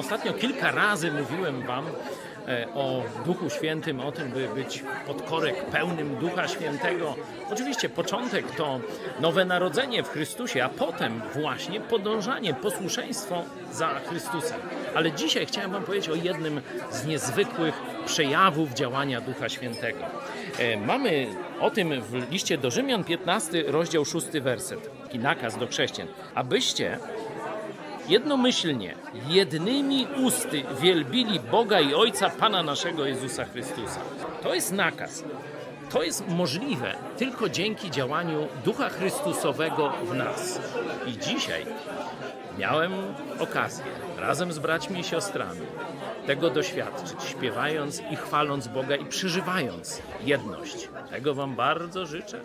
Ostatnio kilka razy mówiłem Wam e, o Duchu Świętym, o tym, by być pod korek pełnym Ducha Świętego. Oczywiście początek to nowe narodzenie w Chrystusie, a potem właśnie podążanie, posłuszeństwo za Chrystusem. Ale dzisiaj chciałem Wam powiedzieć o jednym z niezwykłych przejawów działania Ducha Świętego. E, Mamy o tym w liście do Rzymian 15, rozdział 6 werset. Taki nakaz do chrześcijan. Abyście jednomyślnie, jednymi usty wielbili Boga i Ojca Pana naszego Jezusa Chrystusa. To jest nakaz. To jest możliwe tylko dzięki działaniu Ducha Chrystusowego w nas. I dzisiaj miałem okazję razem z braćmi i siostrami tego doświadczyć, śpiewając i chwaląc Boga i przeżywając jedność. Tego Wam bardzo życzę.